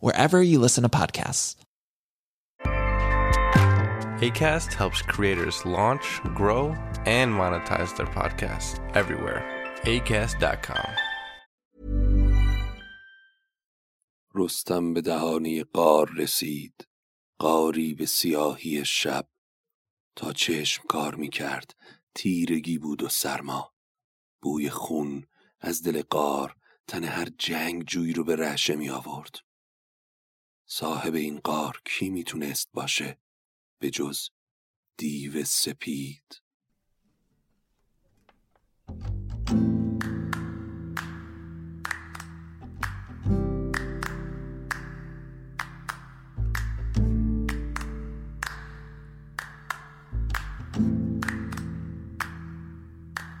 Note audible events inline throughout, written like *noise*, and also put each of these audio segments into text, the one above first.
wherever you listen to podcasts. ACAST helps creators launch, grow, and monetize their podcasts everywhere. ACAST.com. رستم به دهانی قار رسید قاری به سیاهی شب تا چشم کار می کرد تیرگی بود و سرما بوی خون از دل قار تن هر جنگ جوی رو به رهشه می آورد صاحب این قار کی می‌تونست باشه به جز دیو سپید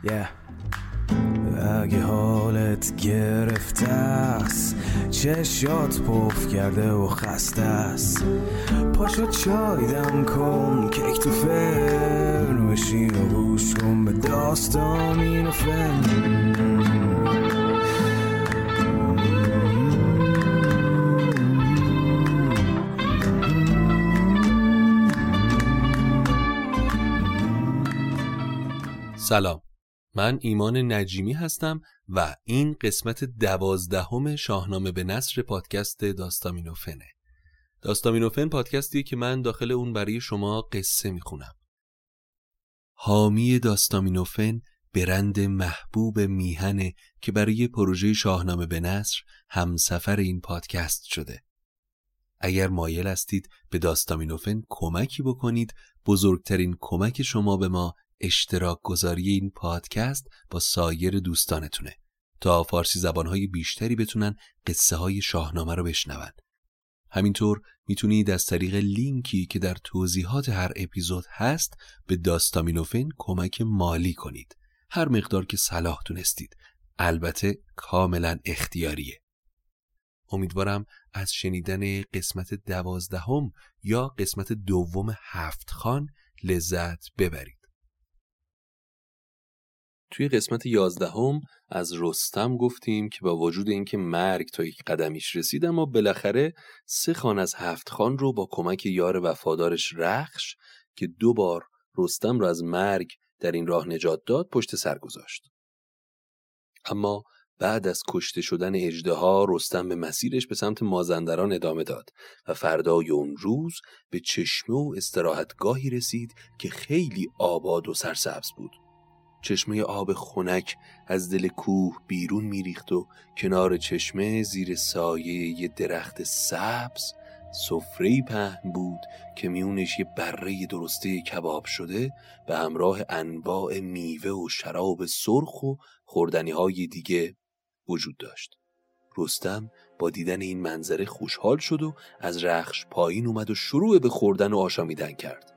Yeah. اگه حالت گرفته است چشات پف کرده و خسته است. پاشو چای دم کن کیک تو فرن بشین و گوش کن به داستان این فن. سلام. من ایمان نجیمی هستم و این قسمت دوازدهم شاهنامه به نصر پادکست داستامینوفنه. داستامینوفن پادکستی که من داخل اون برای شما قصه می‌خونم. حامی داستامینوفن برند محبوب میهنه که برای پروژه شاهنامه به نصر همسفر این پادکست شده. اگر مایل هستید به داستامینوفن کمکی بکنید بزرگترین کمک شما به ما اشتراک گذاری این پادکست با سایر دوستانتونه. تا فارسی زبانهای بیشتری بتونن قصه های شاهنامه رو بشنون. همینطور می‌تونید از طریق لینکی که در توضیحات هر اپیزود هست به داستامینوفن کمک مالی کنید. هر مقدار که صلاح دونستید. البته کاملا اختیاریه. امیدوارم از شنیدن قسمت دوازدهم یا قسمت دوم هفت خان لذت ببرید. توی قسمت یازدهم از رستم گفتیم که با وجود اینکه مرگ تا یک قدمیش رسید اما بالاخره سه خان از هفت خان رو با کمک یار وفادارش رخش که دو بار رستم رو از مرگ در این راه نجات داد پشت سر گذاشت. اما بعد از کشته شدن اجدها رستم به مسیرش به سمت مازندران ادامه داد و فردای اون روز به چشمه و استراحتگاهی رسید که خیلی آباد و سرسبز بود. چشمه آب خنک از دل کوه بیرون میریخت و کنار چشمه زیر سایه یه درخت سبز سفره پهن بود که میونش یه بره درسته کباب شده به همراه انواع میوه و شراب سرخ و خوردنی های دیگه وجود داشت. رستم با دیدن این منظره خوشحال شد و از رخش پایین اومد و شروع به خوردن و آشامیدن کرد.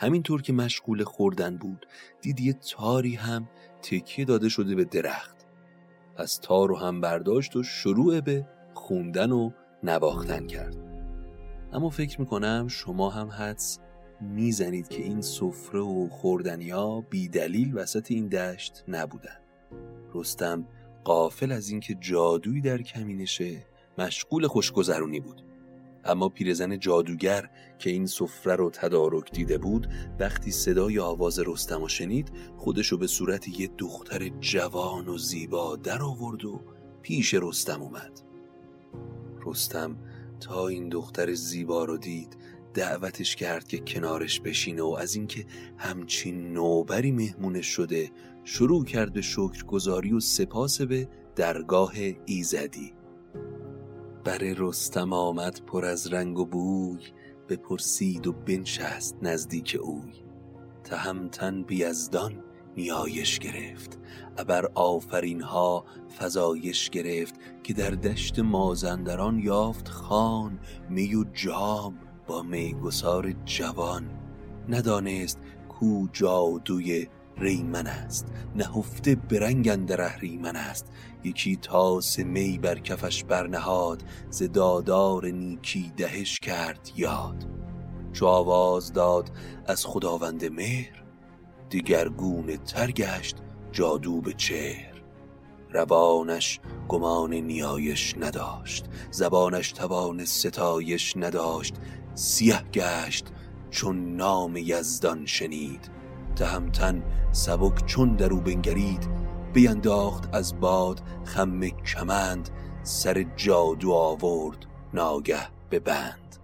همینطور که مشغول خوردن بود دید یه تاری هم تکیه داده شده به درخت. از تار رو هم برداشت و شروع به خوندن و نواختن کرد. اما فکر می‌کنم شما هم حدس می‌زنید که این سفره و خوردنیا بی دلیل وسط این دشت نبودن. رستم قافل از اینکه جادویی در کمینشه مشغول خوشگذرونی بود. اما پیرزن جادوگر که این سفره رو تدارک دیده بود وقتی صدای آواز رستم شنید خودشو به صورت یه دختر جوان و زیبا در آورد و پیش رستم اومد. رستم تا این دختر زیبا رو دید دعوتش کرد که کنارش بشینه و از اینکه همچین نوبری مهمونش شده شروع کرد به شکرگزاری و سپاس به درگاه ایزدی. بر رستم آمد پر از رنگ و بوی بپرسید و بنشست نزدیک اوی. تهمتن بیزدان نیایش گرفت ابر آفرین ها فزایش گرفت که در دشت مازندران یافت خان می و جام با میگسار جوان. ندانست کو جادوی ریمن است. نهفته برنگ اندر اهریمن است. یکی تاس می بر کفش برنهاد ز دادار نیکی دهش کرد یاد. چو آواز داد از خداوند مهر دیگرگونه تر گشت جادو به چهر. روانش گمان نیایش نداشت زبانش توان ستایش نداشت. سیه گشت چون نام یزدان شنید. تهمتن سبک چون درو بنگرید بینداخت از باد خم کمند سر جادو آورد ناگه به بند.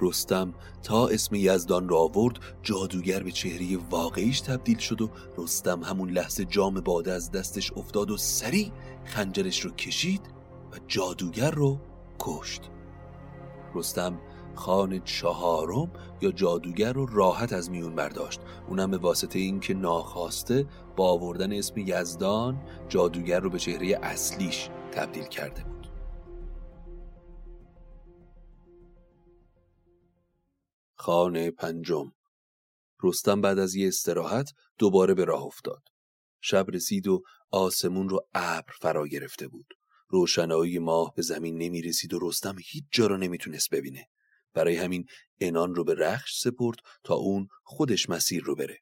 رستم تا اسم یزدان را آورد جادوگر به چهره واقعیش تبدیل شد و رستم همون لحظه جام باده از دستش افتاد و سریع خنجرش رو کشید و جادوگر رو کشت. رستم خان چهارم یا جادوگر رو راحت از میون برداشت. اونم به واسطه اینکه ناخواسته با آوردن اسم یزدان جادوگر رو به چهره اصلیش تبدیل کرده بود. خانه پنجم. رستم بعد از یه استراحت دوباره به راه افتاد. شب رسید و آسمون رو ابر فرا گرفته بود. روشنایی ماه به زمین نمی رسید و رستم هیچ جا را نمی‌تونست ببینه. برای همین انان رو به رخش سپرد تا اون خودش مسیر رو بره.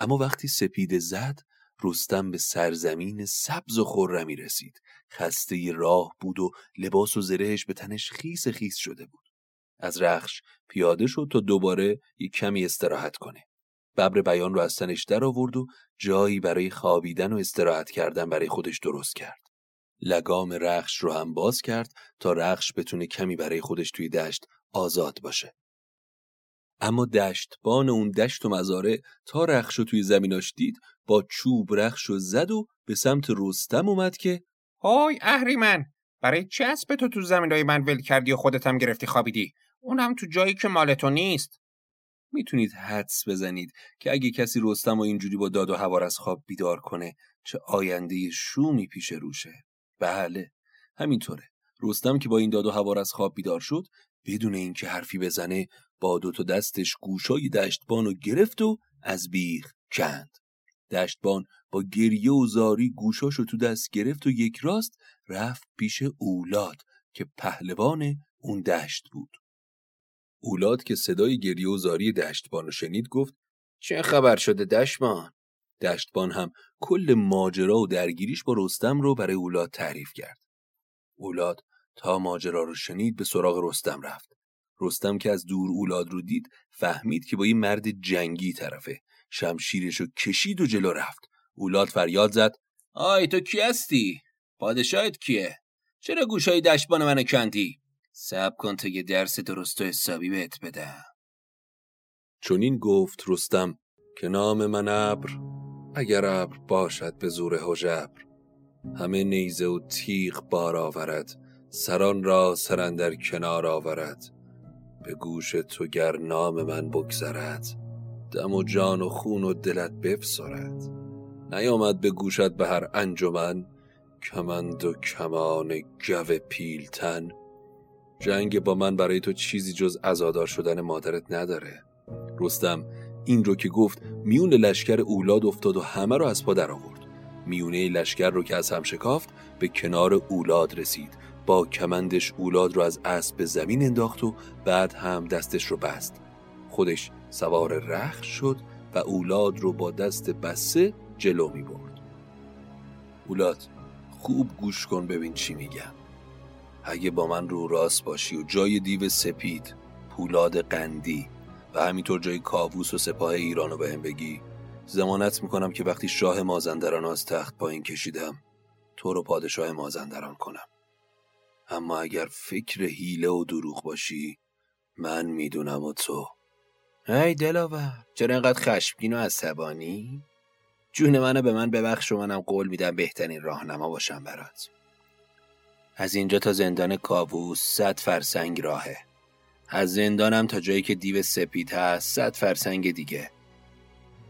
اما وقتی سپید زد رستم به سرزمین سبز و خرمی رسید. خسته راه بود و لباس و زرهش به تنش خیس خیس شده بود. از رخش پیاده شد تا دوباره یک کمی استراحت کنه. ببر بیان رو از تنش در آورد و جایی برای خوابیدن و استراحت کردن برای خودش درست کرد. لگام رخش رو هم باز کرد تا رخش بتونه کمی برای خودش توی دشت آزاد باشه. اما دشتبان اون دشت و مزاره تا رخش رو توی زمیناش دید با چوب رخش و زد و به سمت رستم اومد که های اهریمن برای چه اسب تو تو زمینای من ول کردی و خودت هم گرفتی خوابیدی. اونم تو جایی که مال تو نیست. می‌تونید حدس بزنید که اگه کسی رستم و اینجوری با داد و هوار از خواب بیدار کنه چه آینده شومی پیش روشه؟ بله همینطوره. رستم که با این داد و هوار از خواب بیدار شد بدون اینکه حرفی بزنه با دو تا دستش گوشای دشتبان رو گرفت و از بیخ کند دشتبان با گریه و زاری گوشاشو تو دست گرفت و یک راست رفت پیش اولاد که پهلوان اون دشت بود اولاد که صدای گریه و زاری دشتبان رو شنید گفت چه خبر شده دشتبان؟ دشتبان هم کل ماجرا و درگیریش با رستم رو برای اولاد تعریف کرد. اولاد تا ماجرا رو شنید به سراغ رستم رفت. رستم که از دور اولاد رو دید فهمید که با یه مرد جنگی طرفه. شمشیرش رو کشید و جلو رفت. اولاد فریاد زد آی تو کی هستی؟ پادشاهت کیه؟ چرا گوشای دشتبان منو کندی؟ سب کن تا یه درس درست و حسابی بهت بدم چون این گفت رستم که نام من ابر اگر ابر باشد به زور هژبر همه نیزه و تیغ بار آورد سران را سرندر کنار آورد. به گوش تو گر نام من بگذرد دم و جان و خون و دلت بفسرد نیامد به گوشت به هر انجمن کمند و کمان گو پیلتن. جنگ با من برای تو چیزی جز ازادار شدن مادرت نداره. رستم این رو که گفت میون لشکر اولاد افتاد و همه رو از پا در آورد. میونه لشکر رو که از هم شکافت به کنار اولاد رسید. با کمندش اولاد رو از اسب به زمین انداخت و بعد هم دستش رو بست. خودش سوار رخ شد و اولاد رو با دست بسته جلو می برد. اولاد خوب گوش کن ببین چی میگم. اگه با من رو راست باشی و جای دیو سپید پولاد قندی و همینطور جای کاووس و سپاه ایران رو بهم بگی زمانت می‌کنم که وقتی شاه مازندران از تخت پایین کشیدم تو رو پادشاه مازندران کنم. اما اگر فکر هیله و دروغ باشی من می‌دونم و تو. ای دلاور چرا اینقدر خشمگین و عصبانی؟ جون منو به من ببخش و منم قول میدم بهترین راهنما باشم برات. از اینجا تا زندان کاووس صد فرسنگ راهه. از زندانم تا جایی که دیو سپید هست صد فرسنگ دیگه.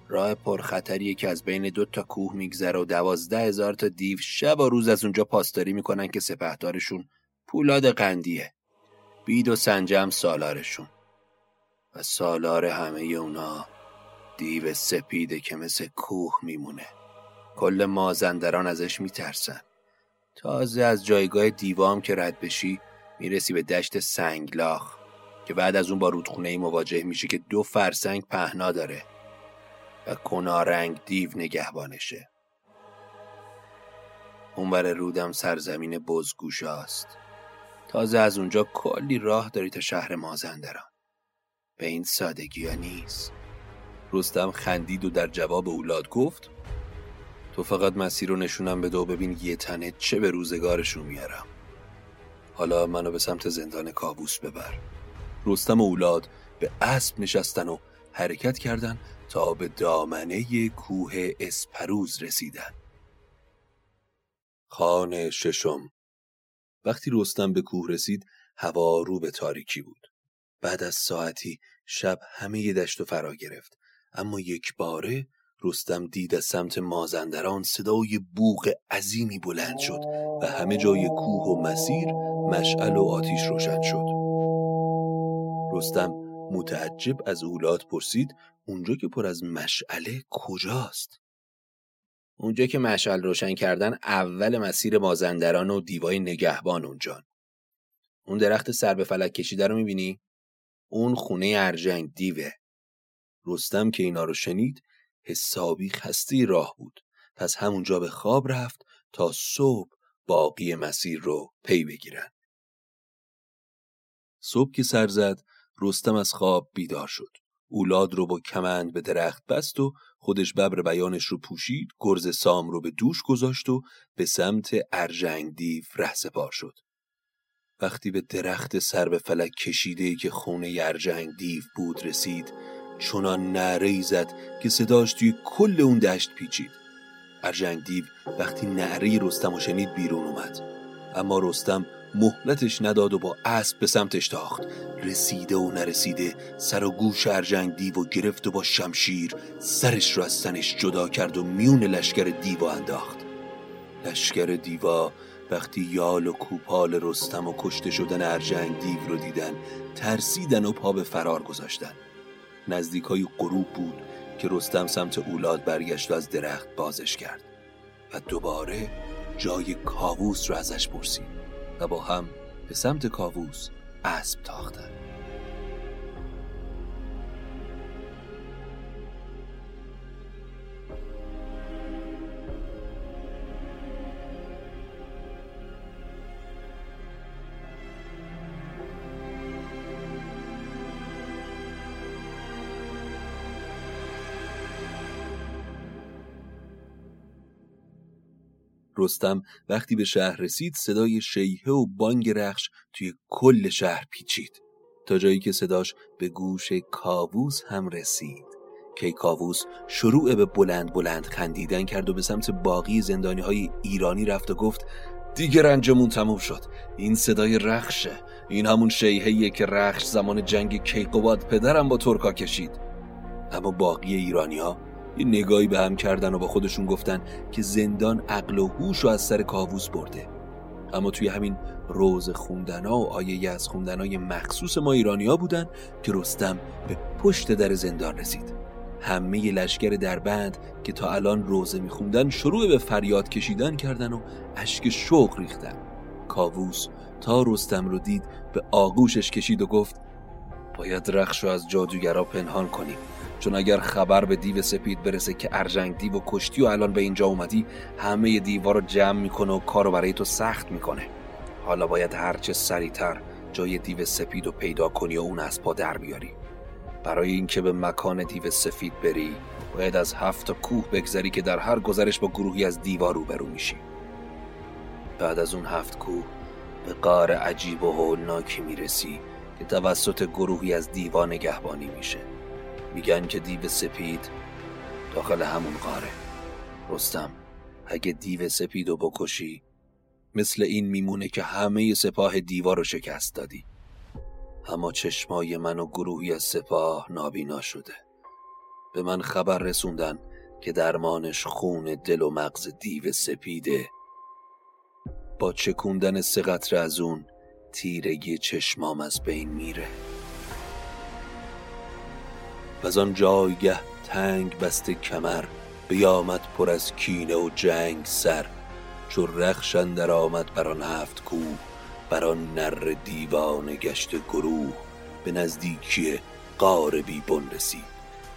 راه پرخطریه که از بین دو تا کوه میگذره و دوازده هزار تا دیو شب و روز از اونجا پاسداری می‌کنن که سپهدارشون پولاد قندیه. بید و سنجم سالارشون. و سالار همه اونا دیو سپیده که مثل کوه میمونه. کل مازندران ازش میترسن. تازه از جایگاه دیوام که رد بشی می‌رسی به دشت سنگلاخ. که بعد از اون با رودخونه ای مواجه میشه که دو فرسنگ پهنا داره. و کنارنگ دیو نگهبانشه. اونور رودم سرزمین بزگوشاست. تازه از اونجا کلی راه داری تا شهر مازندران. به این سادگی ها نیست. رستم خندید و در جواب اولاد گفت تو فقط مسیر رو نشونم بده و ببین یه تنه چه به روزگارشون میارم. حالا منو به سمت زندان کابوس ببر. رستم و اولاد به اسب نشستن و حرکت کردن تا به دامنه کوه اسپروز رسیدن. خانه ششم. وقتی رستم به کوه رسید هوا رو به تاریکی بود. بعد از ساعتی شب همه دشت و فرا گرفت. اما یک باره رستم دید از سمت مازندران صدای بوغ عظیمی بلند شد و همه جای کوه و مسیر مشعل و آتیش روشن شد. رستم متعجب از اولاد پرسید اونجا که پر از مشعله کجاست؟ اونجا که مشعل روشن کردن اول مسیر مازندران و دیوای نگهبان اونجان اون درخت سر به فلک کشیده رو می‌بینی؟ اون خونه ارجنگ دیوه. رستم که اینا رو شنید حسابی خسته راه بود. پس همونجا به خواب رفت تا صبح باقی مسیر رو پی بگیرن. صبح که سر زد رستم از خواب بیدار شد. اولاد رو با کمند به درخت بست و خودش ببر بیانش رو پوشید گرز سام رو به دوش گذاشت و به سمت ارجنگ دیو ره سپار شد. وقتی به درخت سر به فلک کشیده که خونه ارجنگ دیو بود رسید چنان نعره زد که صداش توی کل اون دشت پیچید. ارجنگ دیو وقتی نعره رستم و شنید بیرون اومد. اما رستم مهلتش نداد و با اسب به سمتش تاخت. رسیده و نرسیده سر و گوش ارجنگ دیو و گرفت و با شمشیر سرش رو از سنش جدا کرد و میون لشکر دیو انداخت. لشکر دیوا وقتی یال و کوپال رستم و کشته شدن ارجنگ دیو رو دیدن ترسیدن و پا به فرار گذاشتن. نزدیک های غروب بود که رستم سمت اولاد برگشت و از درخت بازش کرد. و دوباره جای کاووس رو ازش پرسید. و با هم به سمت کاووس اسب تاختند. رستم وقتی به شهر رسید صدای شیهه و بانگ رخش توی کل شهر پیچید. تا جایی که صداش به گوش کاووس هم رسید. کی کاووس شروع به بلند بلند خندیدن کرد و به سمت باقی زندانی های ایرانی رفت و گفت دیگه رنجمون تموم شد. این صدای رخشه. این همون شیهیه که رخش زمان جنگ کیقوباد پدرم با ترکا کشید. اما باقی ایرانی ها یه نگاهی به هم کردن و با خودشون گفتن که زندان عقل و هوش رو از سر کاووس برده. اما توی همین روز خوندنا و آیه از خوندنای مخصوص ما ایرانیا بودن که رستم به پشت در زندان رسید. همه لشکر دربند که تا الان روزه میخوندن شروع به فریاد کشیدن کردن و اشک شوق ریختن. کاووس تا رستم رو دید به آغوشش کشید و گفت باید رخش رو از جادوگرا پنهان کنیم. چون اگر خبر به دیو سپید برسه که ارجنگ دیو و کشتی و الان به اینجا اومدی همه دیوا رو جمع می‌کنه و کارو برای تو سخت می‌کنه. حالا باید هرچه سریعتر جای دیو سپید رو پیدا کنی و اون از پا در بیاری. برای اینکه به مکان دیو سفید بری باید از هفت کوه بگذری که در هر گذرش با گروهی از دیوا روبرو میشی. بعد از اون هفت کوه به قار عجیب و هولناکی می‌رسی که توسط گروهی از دیوا نگهبانی میشه. میگن که دیو سپید داخل همون قاره. رستم اگه دیو سپید رو بکشی مثل این میمونه که همه سپاه دیوا رو شکست دادی. اما چشمای من و گروهی از سپاه نابینا شده. به من خبر رسوندن که درمانش خون دل و مغز دیو سپیده. با چکوندن سه قطره از اون تیرگی چشمام از بین میره. و آن جایگه تنگ بسته کمر بیامد پر از کینه و جنگ سر. چو رخشن در آمد بر آن هفت کوه بر آن نر دیوان گشت گروه. به نزدیکی قار بیبن رسید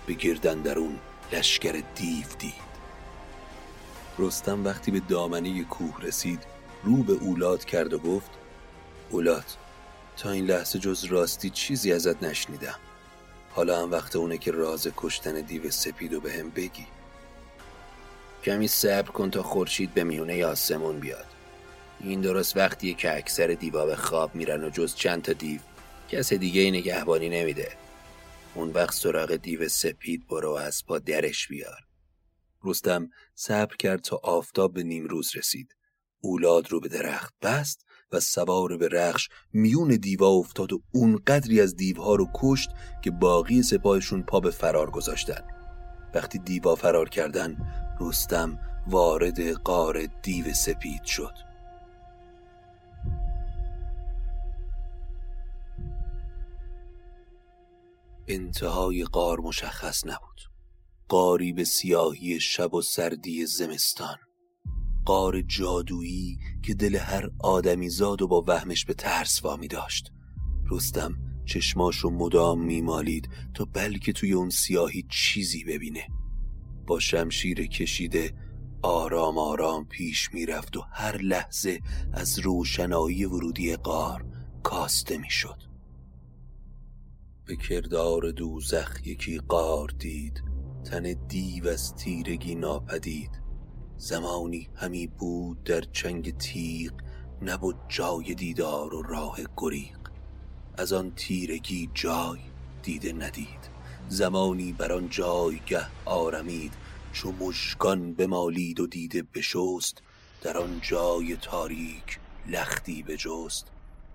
به گردن درون لشکر دیو دید. رستم وقتی به دامنه کوه رسید رو به اولاد کرد و گفت اولاد تا این لحظه جز راستی چیزی ازت نشنیدم. حالا هم وقت اونه که راز کشتن دیو سپید و به هم بگی. کمی صبر کن تا خورشید به میونه آسمون بیاد. این درست وقتیه که اکثر دیوا به خواب میرن و جز چند تا دیو. کس دیگه نگهبانی نمیده. اون وقت سراغ دیو سپید برو و از پا درش بیار. رستم صبر کرد تا آفتاب به نیمروز رسید. اولاد رو به درخت بست و سوار به رخش میون دیوا افتاد و اون قدری از دیوها رو کشت که باقی سپاهشون پا به فرار گذاشتن. وقتی دیوا فرار کردن رستم وارد قار دیو سپید شد. انتهای قار مشخص نبود. قاری به سیاهی شب و سردی زمستان. قار جادویی که دل هر آدمی زاد و با وهمش به ترس وامی داشت. رستم چشماشو مدام میمالید تا بلکه توی اون سیاهی چیزی ببینه. با شمشیر کشیده آرام آرام پیش می‌رفت و هر لحظه از روشنایی ورودی قار کاسته می‌شد. به کردار دوزخ یکی قار دید تن دیو از تیرگی ناپدید. زمانی همی بود در چنگ تیغ نبود جای دیدار و راه گریق. از آن تیرگی جای دیده ندید. زمانی بر آن جایگه آرمید. چو مشکان بمالید و دیده بشست در آن جای تاریک لختی بجست.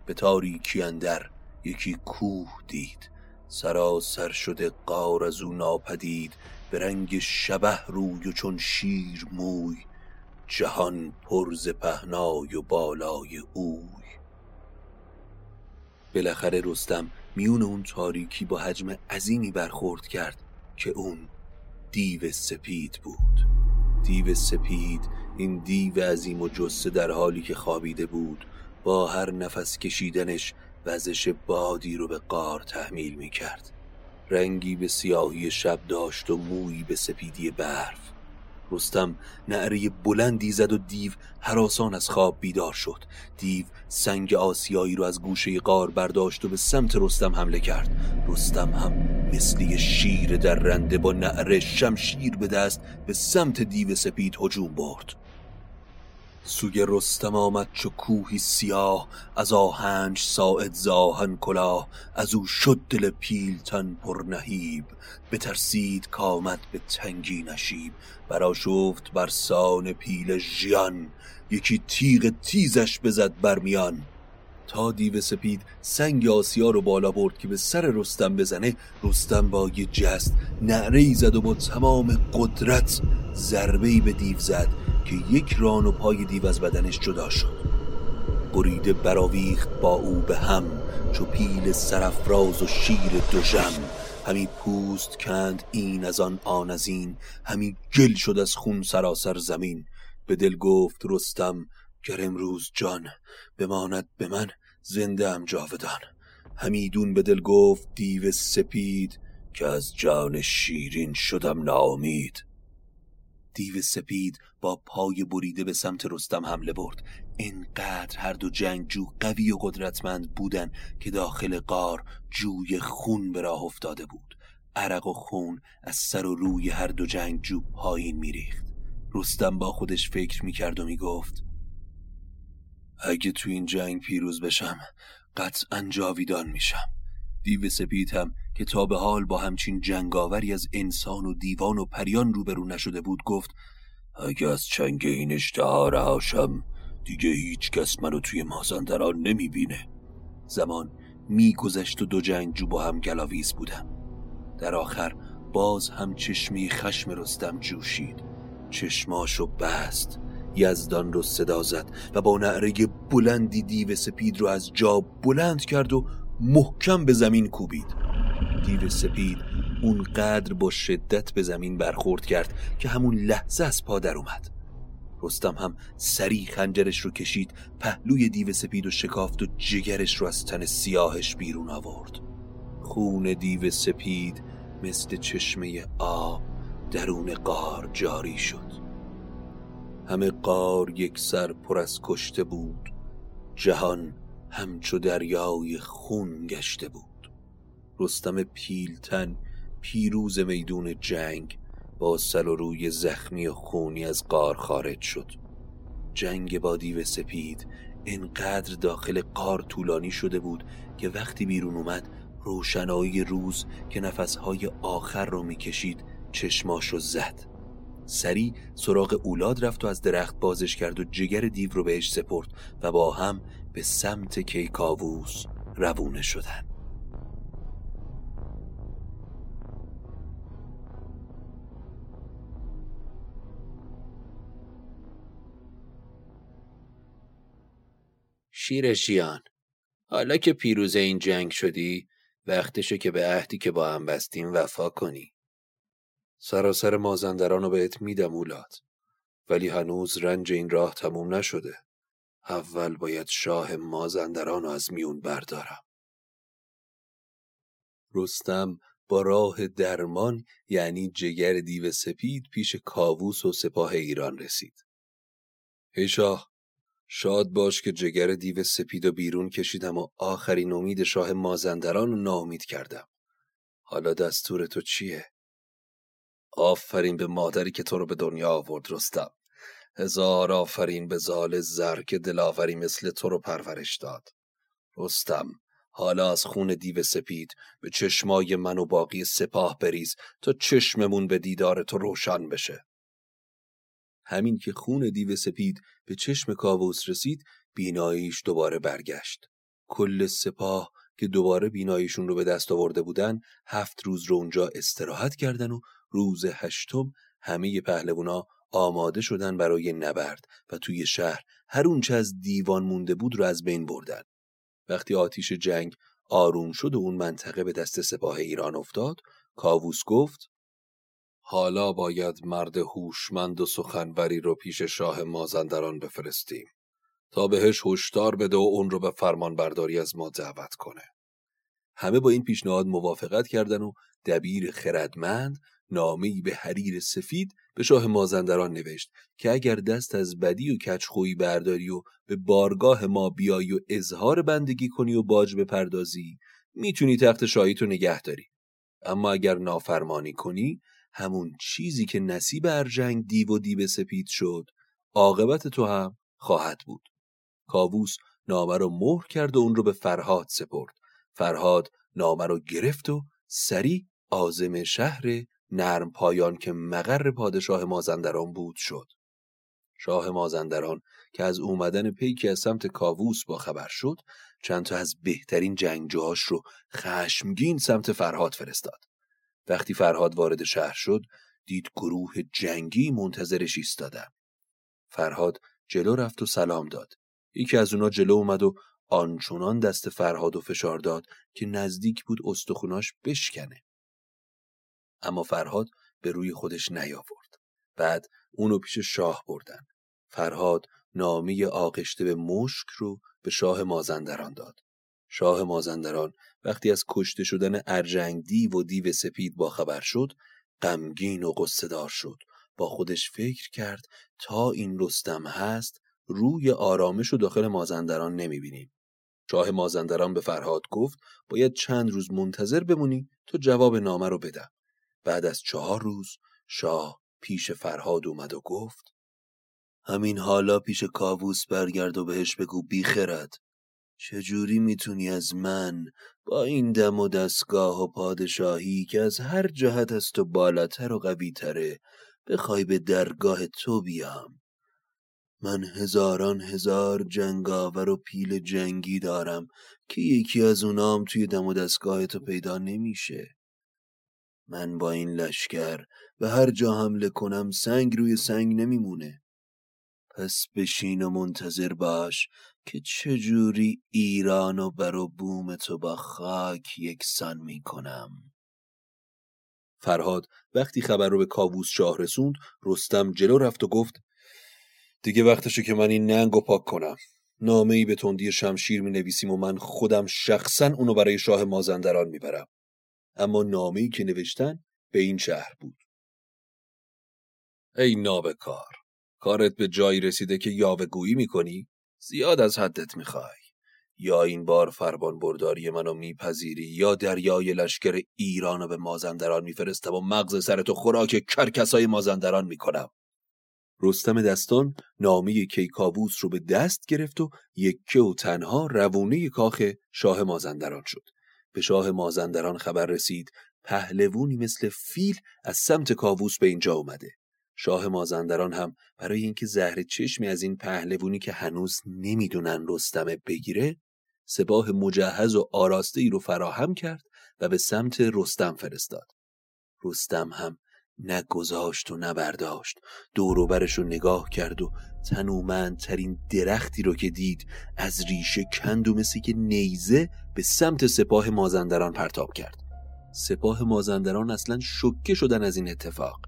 به تاریکی اندر یکی کوه دید. سراسر شده قار از او ناپدید. به رنگ شبه روی و چون شیر موی جهان پرز پهنای و بالای اوی. بالاخره رستم میون اون تاریکی با حجم عظیمی برخورد کرد که اون دیو سپید بود. دیو سپید این دیو عظیم و جسه در حالی که خوابیده بود با هر نفس کشیدنش وزش بادی رو به قار تحمیل می کرد رنگی به سیاهی شب داشت و مویی به سپیدی برف. رستم نعره بلندی زد و دیو حراسان از خواب بیدار شد. دیو سنگ آسیایی رو از گوشه قار برداشت و به سمت رستم حمله کرد. رستم هم مثلی شیر در رنده با نعره شمشیر به دست به سمت دیو سپید هجوم برد. سوی رستم آمد چو کوهی سیاه از آهنج ساعد زاهن کلاه. از او شد دل پیلتن پر نهیب بترسید کامد به تنگی نشیب. براشفت بر سان پیل ژیان یکی تیغ تیزش بزد برمیان تا دیو سپید سنگ آسیا رو بالا برد که به سر رستم بزنه. رستم با یه جست نعره زد و با تمام قدرت ضربه به دیو زد که یک ران و پای دیو از بدنش جدا شد. بریده براویخت با او به هم چو پیل سرفراز و شیر دوژم. همی پوست کند این از آن آن از این همی گل شد از خون سراسر زمین. به دل گفت رستم گر امروز جان بماند به من زنده ام جاودان. همیدون به دل گفت دیو سپید که از جان شیرین شدم ناامید. دیو سپید با پای بریده به سمت رستم حمله برد. اینقدر هر دو جنگجو قوی و قدرتمند بودن که داخل قار جوی خون به راه افتاده بود. عرق و خون از سر و روی هر دو جنگجو پایین میریخت. رستم با خودش فکر می‌کرد و می‌گفت اگه تو این جنگ پیروز بشم قطعا جاویدان میشم. دیو سپید هم که تا به حال با همچین جنگاوری از انسان و دیوان و پریان روبرو نشده بود گفت اگه از چنگ این اشتها رهاشم دیگه هیچ کس منو توی مازندران نمی‌بینه. زمان میگذشت و دو جنگجو با هم گلاویز بودم در آخر باز هم چشمی خشم رستم جوشید. چشماشو بست. یزدان رو صدا زد و با نعره بلندی دیو سپید رو از جا بلند کرد و محکم به زمین کوبید. دیو سپید اونقدر با شدت به زمین برخورد کرد که همون لحظه از پا در اومد. رستم هم سری خنجرش رو کشید پهلوی دیو سپید و شکافت و جگرش رو از تن سیاهش بیرون آورد. خون دیو سپید مثل چشمه آب درون قار جاری شد. همه قار یک سر پر از کشته بود جهان همچو دریای خون گشته بود. رستم پیلتن پیروز میدون جنگ با سر و روی زخمی و خونی از قار خارج شد. جنگ با دیو سپید انقدر داخل قار طولانی شده بود که وقتی بیرون اومد روشنایی روز که نفسهای آخر رو می‌کشید چشماشو زد. سری سراغ اولاد رفت و از درخت بازش کرد و جگر دیو رو بهش سپرد و با هم به سمت کیکاووس روونه شدن شیر شیان حالا که پیروز این جنگ شدی وقتشو که به عهدی که با هم بستیم وفا کنی. سراسر مازندران رو بهت میدم اولاد. ولی هنوز رنج این راه تموم نشده. اول باید شاه مازندران از میون بردارم. رستم با راه درمان یعنی جگر دیو سپید پیش کاووس و سپاه ایران رسید. ای شاه شاد باش که جگر دیو سپید و بیرون کشیدم و آخرین امید شاه مازندران رو ناامید کردم. حالا دستور تو چیه؟ آفرین به مادری که تو رو به دنیا آورد رستم. هزار آفرین به زال زر که دلاوری مثل تو رو پرورش داد. رستم حالا از خون دیو سپید به چشمای من و باقی سپاه بریز تا چشممون به دیدار تو روشن بشه. همین که خون دیو سپید به چشم کاووس رسید بیناییش دوباره برگشت. کل سپاه که دوباره بیناییشون رو به دست آورده بودن هفت روز رو اونجا استراحت کردن و روز هشتم همه پهلوونا آماده شدن برای نبرد و توی شهر هر اونچه از دیوان مونده بود رو از بین بردن. وقتی آتیش جنگ آروم شد و اون منطقه به دست سپاه ایران افتاد کاووس گفت حالا باید مرد هوشمند و سخنوری رو پیش شاه مازندران بفرستیم تا بهش هشدار بده و اون رو به فرمان برداری از ما دعوت کنه. همه با این پیشنهاد موافقت کردن و دبیر خردمند نامه‌ای به حریر سفید به شاه مازندران نوشت که اگر دست از بدی و کچخویی برداری و به بارگاه ما بیایی و اظهار بندگی کنی و باج بپردازی می‌تونی تخت شاهی تو نگه داری. اما اگر نافرمانی کنی همون چیزی که نصیب ارجنگ دیو و دیو سپید شد عاقبت تو هم خواهد بود. کاووس نامه رو مهر کرد و اون رو به فرهاد سپرد. فرهاد نامه رو گرفت و سری آزم شهر نرم پایان که مقر پادشاه مازندران بود شد. شاه مازندران که از اومدن پیکی از سمت کاووس با خبر شد چند تا از بهترین جنگجوهاش رو خشمگین سمت فرهاد فرستاد. وقتی فرهاد وارد شهر شد دید گروه جنگی منتظرش ایستادن. فرهاد جلو رفت و سلام داد. یکی از اونا جلو اومد و آنچنان دست فرهاد و فشار داد که نزدیک بود استخوناش بشکنه. اما فرهاد به روی خودش نیاورد. بعد اونو پیش شاه بردن. فرهاد نامی آغشته به مشک رو به شاه مازندران داد. شاه مازندران وقتی از کشته شدن ارجنگ دیو و دیو سپید باخبر شد غمگین و قصدار شد با خودش فکر کرد تا این رستم هست روی آرامش و داخل مازندران نمی‌بینیم شاه مازندران به فرهاد گفت باید چند روز منتظر بمونی تا جواب نامه رو بدم بعد از چهار روز شاه پیش فرهاد اومد و گفت همین حالا پیش کاووس برگرد و بهش بگو بیخرد. چجوری می‌تونی از من با این دم و دستگاه و پادشاهی که از هر جهت از تو بالاتر و قویتره بخوای به درگاه تو بیام؟ من هزاران هزار جنگاور و پیل جنگی دارم که یکی از اونام توی دم و دستگاه تو پیدا نمیشه. من با این لشکر به هر جا حمله کنم سنگ روی سنگ نمیمونه. پس بشین و منتظر باش که چجوری ایران و بر و بوم تو با خاک یکسان می‌کنم. فرهاد وقتی خبر رو به کاووس شاه رسوند رستم جلو رفت و گفت دیگه وقتشه که من این ننگ و پاک کنم. نامه ای به تندی شمشیر می نویسیم و من خودم شخصا اونو برای شاه مازندران می‌برم. اما نامه ای که نوشتن به این شهر بود. ای نابکار کارت به جایی رسیده که یاوهگویی می‌کنی؟ زیاد از حدت می‌خوای. یا این بار فرمان برداری منو میپذیری یا دریای لشکر ایرانو به مازندران میفرستم و مغز سرتو خوراک کرکسای مازندران می‌کنم. رستم دستان نامی کیکاووس رو به دست گرفت و یکه و تنها روونه کاخ شاه مازندران شد. به شاه مازندران خبر رسید پهلوونی مثل فیل از سمت کاووس به اینجا اومده. شاه مازندران هم برای اینکه زهر چشمی از این پهلوونی که هنوز نمی‌دونن رستمه بگیره سپاه مجهز و آراسته ای رو فراهم کرد و به سمت رستم فرستاد. رستم هم نه گذاشت و نه برداشت دوروبرش رو نگاه کرد و تنومندترین درختی رو که دید از ریشه کند و مثل که نیزه به سمت سپاه مازندران پرتاب کرد. سپاه مازندران اصلا شکه شدن از این اتفاق.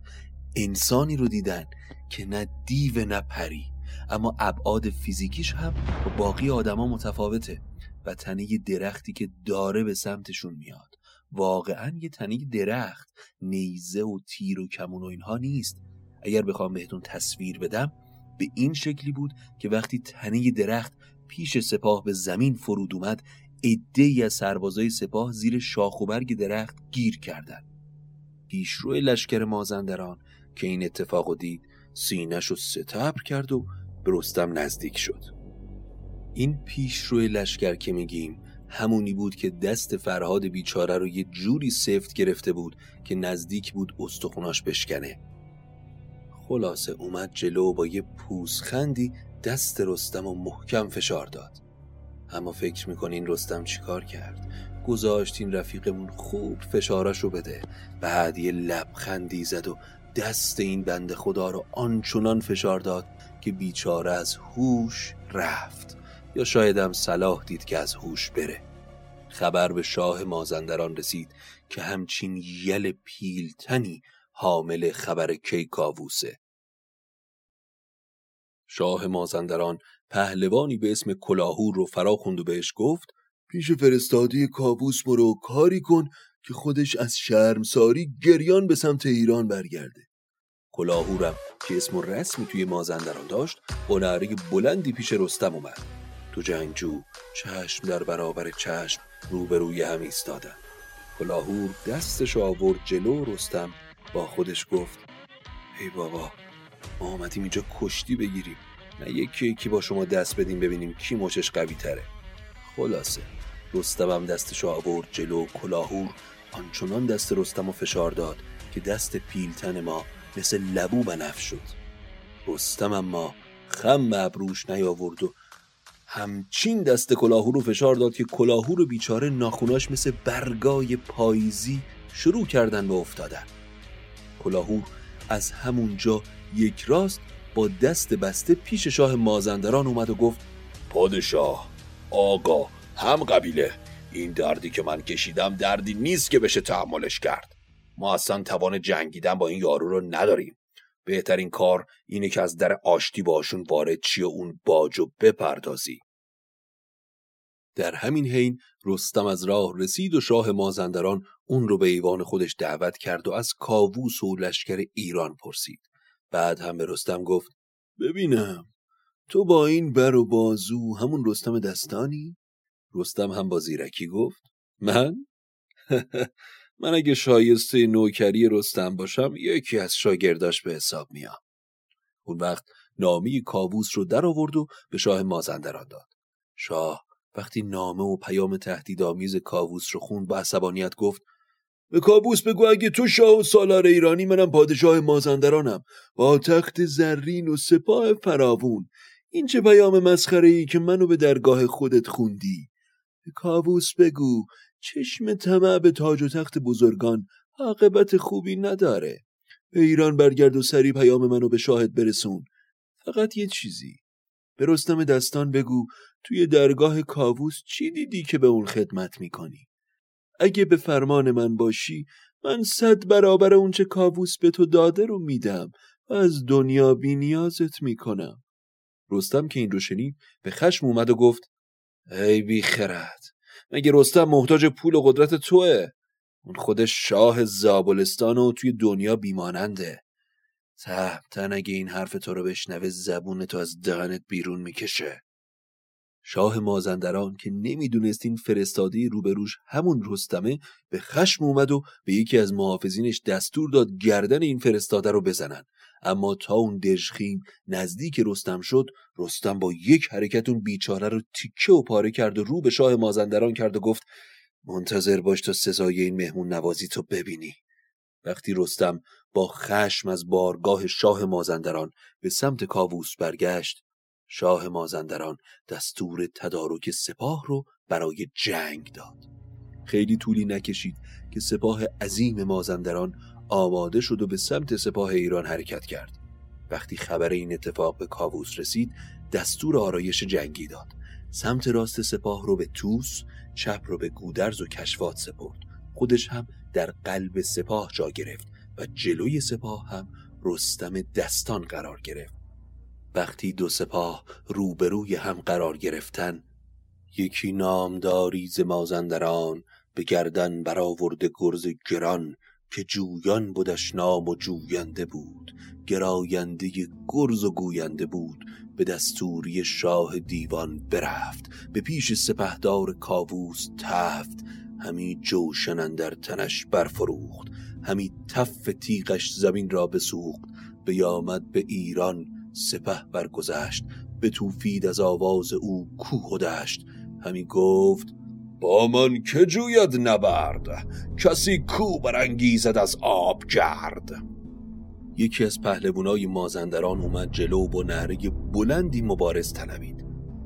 انسانی رو دیدن که نه دیو نه پری. اما ابعاد فیزیکیش هم با باقی آدما متفاوته و تنه درختی که داره به سمتشون میاد. واقعا یه تنه درخت نیزه و تیر و کمون و اینها نیست. اگر بخوام بهتون تصویر بدم به این شکلی بود که وقتی تنه درخت پیش سپاه به زمین فرود اومد ای از سربازای سپاه زیر شاخ و برگ درخت گیر کردن پیشرو لشکر مازندران که این اتفاق دید سینش رو ستبر کرد و به رستم نزدیک شد. این پیشرو لشکر که میگیم همونی بود که دست فرهاد بیچاره رو یه جوری سفت گرفته بود که نزدیک بود استخوناش بشکنه. خلاصه اومد جلو با یه پوزخندی دست رستم و محکم فشار داد. اما فکر می‌کنین رستم چیکار کرد؟ گذاشت این رفیقمون خوب فشارش رو بده. بعد یه لبخندی زد و دست این بند خدا رو آنچنان فشار داد که بیچاره از هوش رفت. یا شایدم صلاح دید که از هوش بره. خبر به شاه مازندران رسید که همچین یل پیلتنی حامل خبر کیکاووسه. شاه مازندران پهلوانی به اسم کلاهور رو فرا خوند و بهش گفت پیش فرستادی کاووس برو کاری کن که خودش از شرمساری گریان به سمت ایران برگرده. کلاهورم که اسم رسمی توی مازندران داشت با بلندی پیش رستم اومد. تو جنگجو چشم در برابر چشم روبروی هم ایستادن کلاهور دستش آورد جلو رستم با خودش گفت ای بابا ما آمدیم اینجا کشتی بگیریم. نه یکی یکی با شما دست بدیم ببینیم کی مچش قوی تره. خلاصه رستمم دستش آورد جلو کلاهور آنچنان دست رستم و فشار داد که دست پیلتن ما مثل لبو بنف شد. رستم اما خم ابروش نیاورد و همچین دست کلاهور رو فشار داد که کلاهور و بیچاره ناخوناش مثل برگای پاییزی شروع کردن به افتادن. کلاهور از همونجا یک راست با دست بسته پیش شاه مازندران اومد و گفت پادشاه آقا هم قبیله. این دردی که من کشیدم دردی نیست که بشه تحملش کرد. ما اصلا توان جنگیدن با این یارو رو نداریم. بهترین کار اینه که از در آشتی باشون وارد چی و اون باجو بپردازی. در همین حین رستم از راه رسید و شاه مازندران اون رو به ایوان خودش دعوت کرد و از کاووس و لشکر ایران پرسید بعد هم به رستم گفت ببینم تو با این بر و بازو همون رستم دستانی؟ رستم هم با زیرکی گفت من؟ *laughs* من اگه شایسته نوکری رستم باشم یکی از شاگرداش به حساب میام اون وقت نامی کاووس رو در آورد و به شاه مازندران داد شاه وقتی نامه و پیام تهدیدآمیز کاووس رو خوند با عصبانیت گفت به کابوس بگو اگه تو شاه و سالار ایرانی منم پادشاه مازندرانم. با تخت زرین و سپاه فراوون. این چه پیام مسخره ای که منو به درگاه خودت خوندی؟ به کاووس بگو چشم طمع به تاج و تخت بزرگان عاقبت خوبی نداره. به ایران برگرد و سری پیام منو به شاهد برسون. فقط یه چیزی. به رستم دستان بگو توی درگاه کاووس چی دیدی که به اون خدمت می‌کنی؟ اگه به فرمان من باشی من صد برابر اونچه کاووس به تو داده رو میدم و از دنیا بی نیازت می‌کنم. رستم که این رو شنید به خشم اومد و گفت ای بی خرد مگه رستم محتاج پول و قدرت توه؟ اون خودش شاه زابلستان و توی دنیا بیماننده. تهمتن اگه این حرف تو رو بشنوه زبون تو از دهنت بیرون می‌کشه. شاه مازندران که نمی‌دونست این فرستاده روبروش همون رستمه به خشم اومد و به یکی از محافظینش دستور داد گردن این فرستاده رو بزنن. اما تا اون دژخیم نزدیک رستم شد رستم با یک حرکت اون بیچاره رو تیکه و پاره کرد و رو به شاه مازندران کرد و گفت منتظر باش تا سزای این مهمون نوازی تو ببینی. وقتی رستم با خشم از بارگاه شاه مازندران به سمت کاووس برگشت شاه مازندران دستور تدارک سپاه رو برای جنگ داد. خیلی طولی نکشید که سپاه عظیم مازندران آماده شد و به سمت سپاه ایران حرکت کرد. وقتی خبر این اتفاق به کاووس رسید دستور آرایش جنگی داد. سمت راست سپاه رو به توس چپ رو به گودرز و کشفات سپرد. خودش هم در قلب سپاه جا گرفت و جلوی سپاه هم رستم دستان قرار گرفت. وقتی دو سپاه روبروی هم قرار گرفتن یکی نامداری ز مازندران به گردن برآورده گرز گران که جویان بودش نام و جوینده بود گراینده گرز و گوینده بود به دستوری شاه دیوان برفت به پیش سپهدار کاووس تفت همی جوشن در تنش برفروخت همی تف تیغش زمین را بسوخت بیامد به ایران سپه برگذشت به توفید از آواز او کوه و دشت. همی گفت با من که جوید نبرد کسی کو برانگیزد از آب گرد. یکی از پهلوانای مازندران اومد جلو با نهره بلندی مبارز طلبید.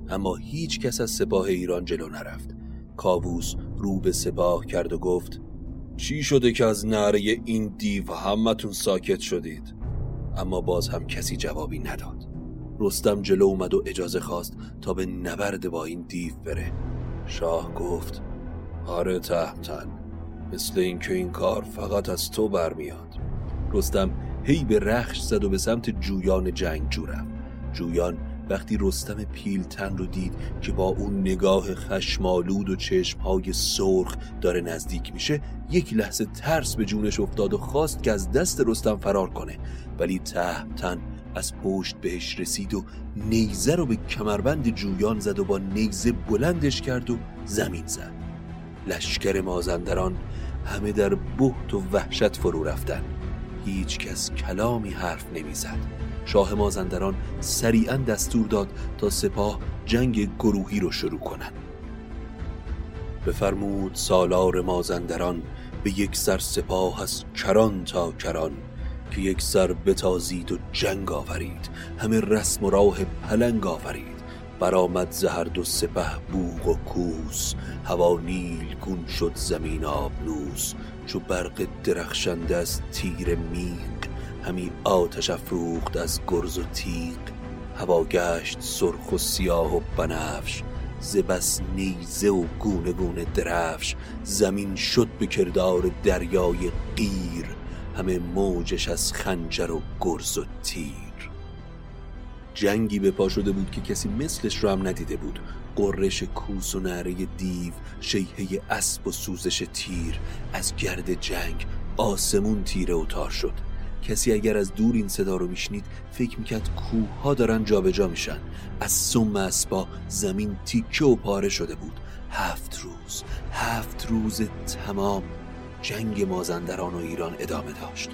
اما هیچ کس از سپاه ایران جلو نرفت. کاووس رو به سپاه کرد و گفت چی شده که از نهره این دیو همتون ساکت شدید؟ اما باز هم کسی جوابی نداد. رستم جلو اومد و اجازه خواست تا به نبرد با این دیو بره. شاه گفت آره تهمتن مثل اینکه این کار فقط از تو برمیاد. رستم هی به رخش زد و به سمت جویان جنگ رفت. جویان وقتی رستم پیلتن رو دید که با اون نگاه خشمالود و چشمهای سرخ داره نزدیک میشه یک لحظه ترس به جونش افتاد و خواست که از دست رستم فرار کنه. ولی تهمتن از پشت بهش رسید و نیزه رو به کمربند جویان زد و با نیزه بلندش کرد و زمین زد. لشکر مازندران همه در بحت و وحشت فرو رفتن. هیچ کس کلامی حرف نمی‌زد. شاه مازندران سریعا دستور داد تا سپاه جنگ گروهی رو شروع کنند. بفرمود سالار مازندران به یک سر سپاه از کران تا کران که یک سر بتازید و جنگ آورید همه رسم و راه پلنگ آورید. برآمد زهرد و سپه بوغ و کوس هوا نیل گون شد زمین آبنوس. چو برق درخشنده از تیر میغ همی آتش افروخت از گرز و تیغ. هوا گشت سرخ و سیاه و بنفش. ز بس نیزه و گونه گونه درفش. زمین شد به کردار دریای قیر. همه موجش از خنجر و گرز و تیر. جنگی به پا شده بود که کسی مثلش رو هم ندیده بود. قررش کوس و نعره دیو شیهه اسب و سوزش تیر. از گرد جنگ آسمون تیره و تار شد. کسی اگر از دور این صدا رو میشنید فکر می‌کرد کوه ها دارن جابجا میشن. از سم اسبا زمین تیکه و پاره شده بود. هفت روز هفت روز تمام جنگ مازندران و ایران ادامه داشت.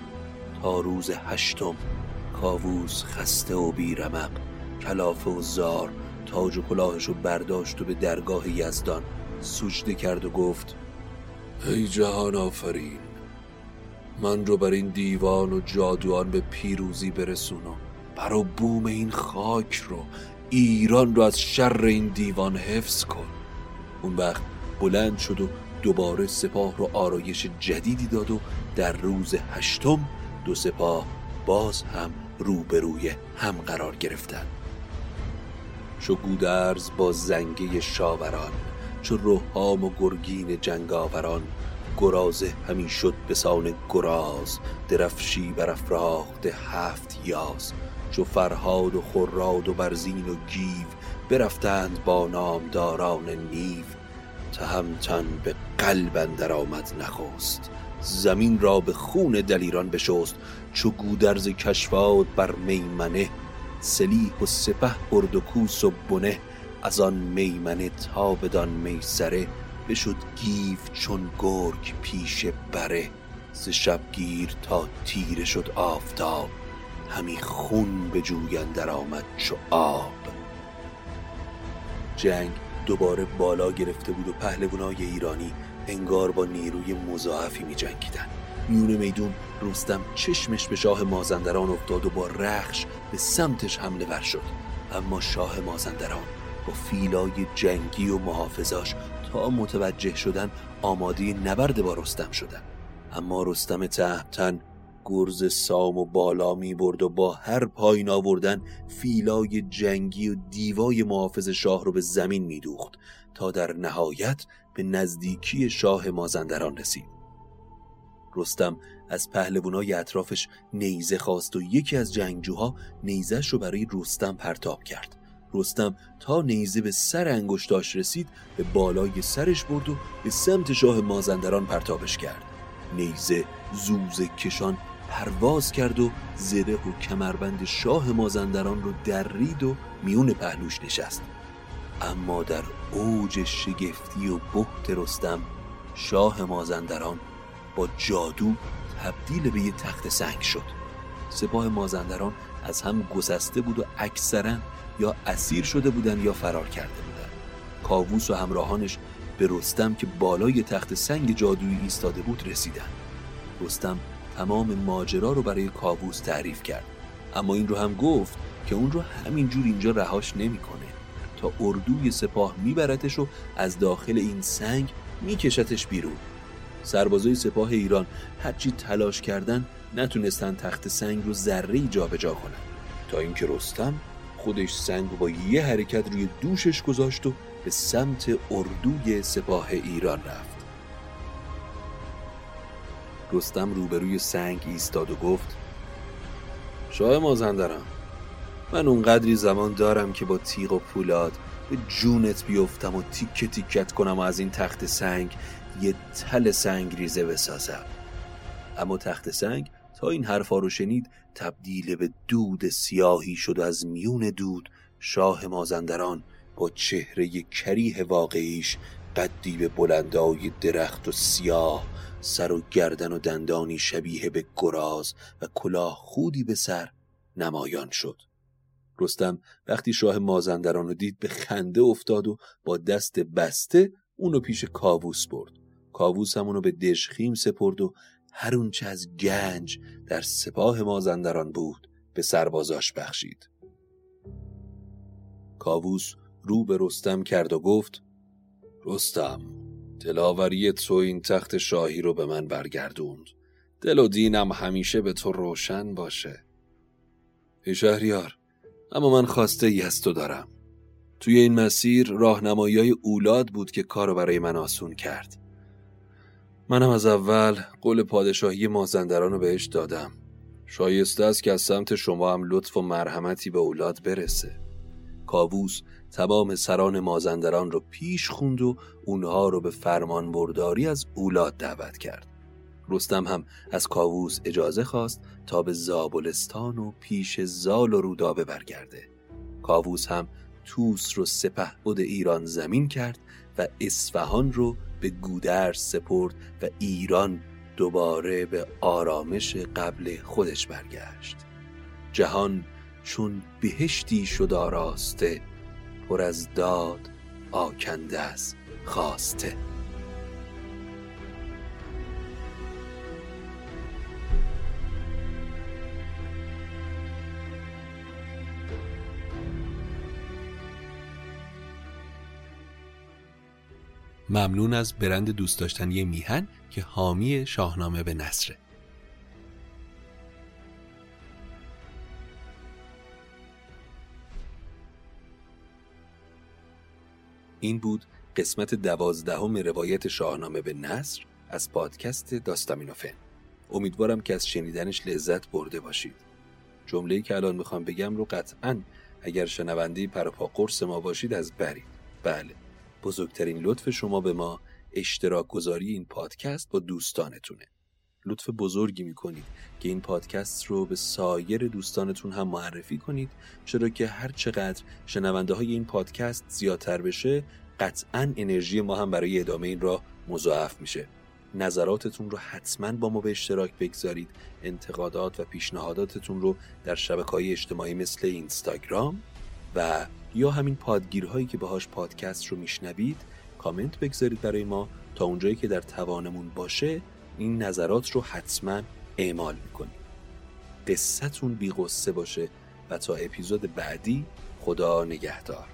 تا روز هشتم کاووس خسته و بیرمق کلافه و زار تاج و کلاهش رو برداشت و به درگاه یزدان سجده کرد و گفت ای جهان آفرین من رو بر این دیوان و جادوان به پیروزی برسونم برا بوم این خاک رو ایران رو از شر این دیوان حفظ کن. اون وقت بلند شد و دوباره سپاه رو آرایش جدیدی داد و در روز هشتم دو سپاه باز هم روبروی هم قرار گرفتن. چو گودرز با زنگه شاوران چو روحام و گرگین جنگاوران گرازه همی شد به سان گراز درفشی برافراخته هفت یاز. چو فرهاد و خراد و برزین و گیو برفتند با نامداران نیو. تهمتن به قلب اندر آمد نخست. زمین را به خون دلیران بشست. چو گودرز کشواد بر میمنه سلیح و سپه برد و کوس و بنه. از آن میمنه تا بدان میسره بشد گیف چون گرگ پیش بره ز شبگیر تا تیره شد آفتاب همی خون به جوی در آمد چو آب. جنگ دوباره بالا گرفته بود و پهلوانای ایرانی انگار با نیروی مضاعفی می جنگیدن. میون میدون رستم چشمش به شاه مازندران افتاد و با رخش به سمتش حمله ور شد. اما شاه مازندران با فیلای جنگی و محافظاش متوجه شدن آماده نبرد با رستم شدن. اما رستم تهمتن گرز سام و بالا می برد و با هر پایین آوردن فیلای جنگی و دیوای محافظ شاه رو به زمین می دوخت تا در نهایت به نزدیکی شاه مازندران رسید رستم از پهلوانای اطرافش نیزه خواست و یکی از جنگجوها نیزش رو برای رستم پرتاب کرد. رستم تا نیزه به سر انگشتاش رسید به بالای سرش برد و به سمت شاه مازندران پرتابش کرد. نیزه زوز کشان پرواز کرد و زره و کمربند شاه مازندران رو درید و میون پهلوش نشست. اما در اوج شگفتی و بحت رستم شاه مازندران با جادو تبدیل به یه تخت سنگ شد. سپاه مازندران از هم گسسته بود و اکثرا یا اسیر شده بودن یا فرار کرده بودن کاووس و همراهانش به رستم که بالای تخت سنگ جادویی ایستاده بود رسیدن رستم تمام ماجرا رو برای کاووس تعریف کرد. اما این رو هم گفت که اون رو همینجور اینجا رهاش نمی‌کنه. تا اردوی سپاه میبرتش و از داخل این سنگ میکشتش بیرون. سربازای سپاه ایران هرچی تلاش کردن نتونستن تخت سنگ رو ذره جابجا کنن. تا اینکه رستم خودش سنگ رو با یه حرکت روی دوشش گذاشت و به سمت اردوی سپاه ایران رفت. رستم روبروی سنگ ایستاد و گفت شاه مازندران من اونقدری زمان دارم که با تیغ و پولاد به جونت بیفتم و تیکه تیکت کنم و از این تخت سنگ یه تل سنگ ریزه بسازم. اما تخت سنگ تا این حرفا رو شنید تبدیل به دود سیاهی شد از میون دود شاه مازندران با چهره کریه واقعیش قدی به بلندای درخت و سیاه سر و گردن و دندانی شبیه به گراز و کلاه خودی به سر نمایان شد. رستم وقتی شاه مازندران رو دید به خنده افتاد و با دست بسته اونو پیش کاووس برد. کاووس همونو به دژخیم سپرد و هر اونچه از گنج در سپاه مازندران بود به سربازاش بخشید. کاووس رو به رستم کرد و گفت رستم دلاوری تو این تخت شاهی رو به من برگردوند. دل و دینم همیشه به تو روشن باشه. ای شهریار اما من خواسته ای از تو دارم. توی این مسیر راهنمایی اولاد بود که کارو برای من آسون کرد. منم از اول قول پادشاهی مازندران رو بهش دادم. شایسته است که از سمت شما هم لطف و مرحمتی به اولاد برسه. کاووس تمام سران مازندران رو پیش خوند و اونها رو به فرمان برداری از اولاد دعوت کرد. رستم هم از کاووس اجازه خواست تا به زابلستان و پیش زال و رودابه برگرده. کاووس هم توس رو سپه بود ایران زمین کرد و اصفهان رو به گودرز سپرد و ایران دوباره به آرامش قبل خودش برگشت. جهان چون بهشتی شد آراسته پر از داد آکنده از خواسته. ممنون از برند دوست داشتنی میهن که حامی شاهنامه به نصره این بود قسمت دوازدهم روایت شاهنامه به نصر از پادکست داستامینوفن. امیدوارم که از شنیدنش لذت برده باشید. جمله‌ای که الان می‌خوام بگم رو قطعا اگر شنونده پرپا قرص ما باشید از برید. بله بزرگترین لطف شما به ما اشتراک گذاری این پادکست با دوستانتونه. لطف بزرگی می‌کنید که این پادکست رو به سایر دوستانتون هم معرفی کنید چرا که هر چقدر شنونده های این پادکست زیادتر بشه قطعا انرژی ما هم برای ادامه این راه مضاعف میشه. نظراتتون رو حتما با ما به اشتراک بگذارید. انتقادات و پیشنهاداتتون رو در شبکه های اجتماعی مثل اینستاگرام و یا همین پادگیرهایی که باهاش پادکست رو میشنوید کامنت بگذارید برای ما تا اونجایی که در توانمون باشه این نظرات رو حتما اعمال می‌کنیم. قصتون بی قصه باشه و تا اپیزود بعدی خدا نگهدار.